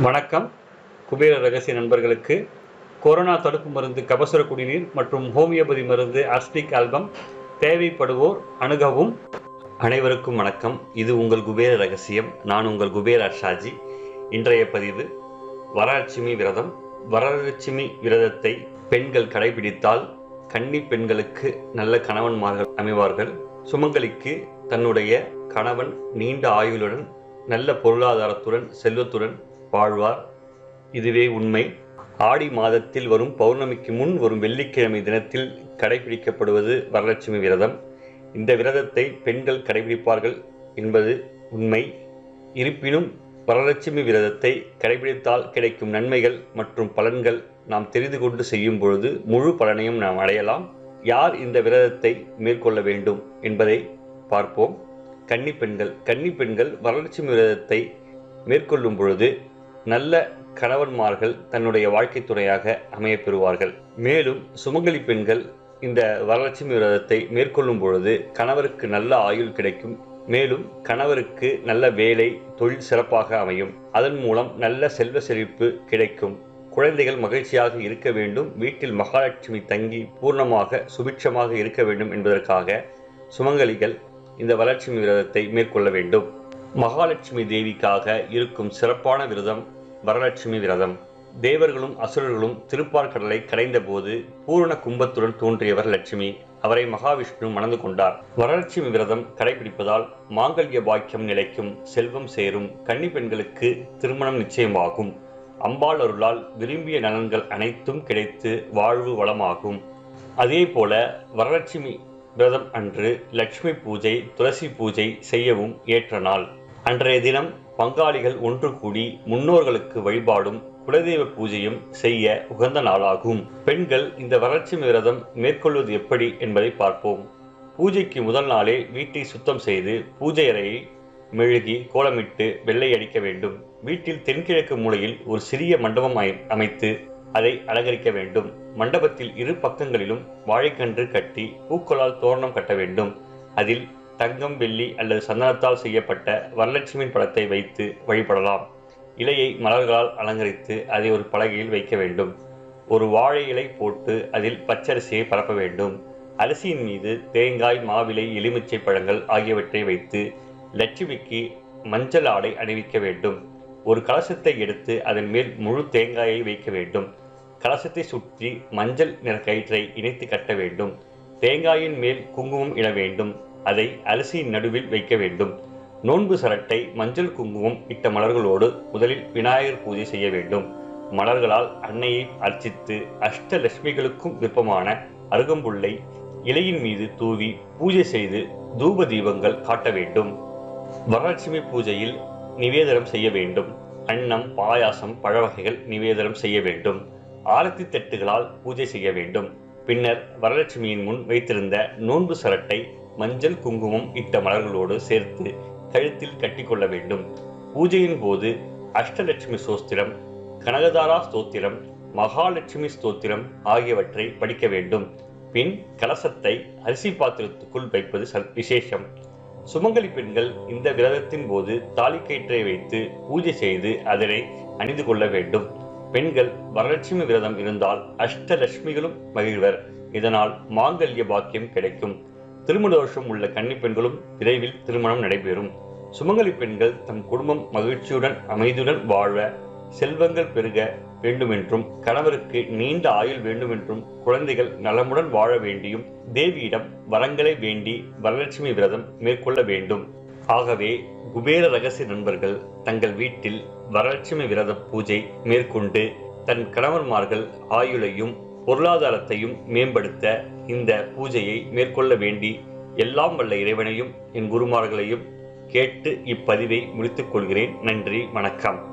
வணக்கம். குபேர ரகசிய நண்பர்களுக்கு கொரோனா தடுப்பு மருந்து கபசுர குடிநீர் மற்றும் ஹோமியோபதி மருந்து அஸ்டிக் ஆல்பம் தேவைப்படுவோர் அணுகவும். அனைவருக்கும் வணக்கம். இது உங்கள் குபேர ரகசியம். நான் உங்கள் குபேர ஷாஜி இன்றைய பதிவு வரலட்சுமி விரதம். வரலட்சுமி விரதத்தை பெண்கள் கடைபிடித்தால் கன்னி பெண்களுக்கு நல்ல கணவன்மார்கள் அமைவார்கள். சுமங்கலிக்கு தன்னுடைய கணவன் நீண்ட ஆயுளுடன் நல்ல பொருளாதாரத்துடன் செல்வத்துடன் வாழ்வார். இதுவே உண்மை. ஆடி மாதத்தில் வரும் பௌர்ணமிக்கு முன் வரும் வெள்ளிக்கிழமை தினத்தில் கடைபிடிக்கப்படுவது வரலட்சுமி விரதம். இந்த விரதத்தை பெண்கள் கடைபிடிப்பார்கள் என்பது உண்மை. இருப்பினும் வரலட்சுமி விரதத்தை கடைபிடித்தால் கிடைக்கும் நன்மைகள் மற்றும் பலன்கள் நாம் தெரிந்து கொண்டு செய்யும் பொழுது முழு பலனையும் நாம் அடையலாம். யார் இந்த விரதத்தை மேற்கொள்ள வேண்டும் என்பதை பார்ப்போம். கன்னி பெண்கள். கன்னி பெண்கள் வரலட்சுமி விரதத்தை மேற்கொள்ளும் பொழுது நல்ல கணவன்மார்கள் தன்னுடைய வாழ்க்கை துறையாக அமையப் பெறுவார்கள் மேலும் சுமங்கலி பெண்கள் இந்த வரலட்சுமி விரதத்தை மேற்கொள்ளும் பொழுது கணவருக்கு நல்ல ஆயுள் கிடைக்கும். மேலும் கணவருக்கு நல்ல வேலை தொழில் சிறப்பாக அமையும். அதன் மூலம் நல்ல செல்வ செழிப்பு கிடைக்கும். குழந்தைகள் மகிழ்ச்சியாக இருக்க வேண்டும். வீட்டில் மகாலட்சுமி தங்கி பூர்ணமாக சுபிட்சமாக இருக்க வேண்டும் என்பதற்காக சுமங்கலிகள் இந்த வரலட்சுமி விரதத்தை மேற்கொள்ள வேண்டும். மகாலட்சுமி தேவிக்காக இருக்கும் சிறப்பான விரதம் வரலட்சுமி விரதம். தேவர்களும் அசுரர்களும் திருப்பார்கடலை கடைந்தபோது பூரண கும்பத்துடன் தோன்றியவர் லட்சுமி. அவரை மகாவிஷ்ணு மணந்து கொண்டார். வரலட்சுமி விரதம் கடைபிடிப்பதால் மாங்கல்ய பாக்கியம் நிலைக்கும் செல்வம் சேரும் கன்னி பெண்களுக்கு திருமணம் நிச்சயமாகும். அம்பாள் அருளால் விரும்பிய நலன்கள் அனைத்தும் கிடைத்து வாழ்வு வளமாகும். அதே போல வரலட்சுமி விரதம் அன்று லட்சுமி பூஜை துளசி பூஜை செய்யவும் ஏற்ற நாள். அன்றைய தினம் பங்காளிகள் ஒன்று கூடி முன்னோர்களுக்கு வழிபாடும் குலதெய்வ பூஜையும் செய்ய உகந்த நாளாகும். பெண்கள் இந்த வறட்சி விரதம் மேற்கொள்வது எப்படி என்பதை பார்ப்போம். பூஜைக்கு முதல் நாளே வீட்டை சுத்தம் செய்து பூஜை அறையை மெழுகி கோலமிட்டு வெள்ளை அடிக்க வேண்டும். வீட்டில் தென்கிழக்கு மூலையில் ஒரு சிறிய மண்டபம் அமைத்து அதை அலங்கரிக்க வேண்டும். மண்டபத்தில் இரு பக்கங்களிலும் வாழைக்கன்று கட்டி பூக்களால் தோரணம் கட்ட வேண்டும். அதில் தங்கம் வெள்ளி அல்லது சந்தனத்தால் செய்யப்பட்ட வரலட்சுமியின் படத்தை வைத்து வழிபடலாம். இலையை மலர்களால் அலங்கரித்து அதை ஒரு பலகையில் வைக்க வேண்டும். ஒரு வாழை இலை போட்டு அதில் பச்சரிசியை பரப்ப வேண்டும். அரிசியின் மீது தேங்காய் மாவிலை எலுமிச்சை பழங்கள் ஆகியவற்றை வைத்து லட்சுமிக்கு மஞ்சள் ஆடை அணிவிக்க வேண்டும். ஒரு கலசத்தை எடுத்து அதன் மேல் முழு தேங்காயை வைக்க வேண்டும். கலசத்தை சுற்றி மஞ்சள் நிற கயிற்றை இணைத்து கட்ட வேண்டும். தேங்காயின் மேல் குங்குமம் இட வேண்டும். அதை அரிசியின் நடுவில் வைக்க வேண்டும். நோன்பு சரட்டை மஞ்சள் குங்குமம் இட்ட மலர்களோடு முதலில் விநாயகர் பூஜை செய்ய வேண்டும். மலர்களால் அன்னையை அர்ச்சித்து அஷ்டலட்சுமிகளுக்கும் விருப்பமான அருகம்புல்லை இலையின் மீது தூவி பூஜை செய்து தூப தீபங்கள் காட்ட வேண்டும். வரலட்சுமி பூஜையில் நிவேதனம் செய்ய வேண்டும். அன்னம் பாயாசம் பழ வகைகள் நிவேதனம் செய்ய வேண்டும். ஆரத்தி தட்டுகளால் பூஜை செய்ய வேண்டும். பின்னர் வரலட்சுமியின் முன் வைத்திருந்த நோன்பு சரட்டை மஞ்சள் குங்குமம் இட்ட மலர்களோடு சேர்த்து கழுத்தில் கட்டிக்கொள்ள வேண்டும். பூஜையின் போது அஷ்டலட்சுமி சோஸ்திரம் கனகதாரா ஸ்தோத்திரம் மகாலட்சுமி ஸ்தோத்திரம் ஆகியவற்றை படிக்க வேண்டும். பின் கலசத்தை அரிசி பாத்திரத்துக்குள் வைப்பது விசேஷம். சுமங்கலி பெண்கள் இந்த விரதத்தின் போது தாலிக்கயிற்றை வைத்து பூஜை செய்து அதனை அணிந்து கொள்ள வேண்டும். பெண்கள் வரலட்சுமி விரதம் இருந்தால் அஷ்டலட்சுமிகளும் மகிழ்வர். இதனால் மாங்கல்ய பாக்கியம் கிடைக்கும். திருமண தோஷம் உள்ள கன்னி பெண்களும் விரைவில் திருமணம் நடைபெறும். சுமங்கலி பெண்கள் தம் குடும்பம் மகிழ்ச்சியுடன் அமைதியுடன் வாழ செல்வங்கள் பெருக வேண்டுமென்றும் கணவருக்கு நீண்ட ஆயுள் வேண்டுமென்றும் குழந்தைகள் நலமுடன் வாழ வேண்டியும் தேவியிடம் வரங்களை வேண்டி வரலட்சுமி விரதம் மேற்கொள்ள வேண்டும். ஆகவே குபேர ரகசிய நண்பர்கள் தங்கள் வீட்டில் வரலட்சுமி விரத பூஜை மேற்கொண்டு தன் கணவன்மார்கள் ஆயுளையும் பொருளாதாரத்தையும் மேம்படுத்த இந்த பூஜையை மேற்கொள்ள வேண்டி எல்லாம் வல்ல இறைவனையும் என் குருமார்களையும் கேட்டு இப்பதிவை முடித்துக் கொள்கிறேன். நன்றி வணக்கம்.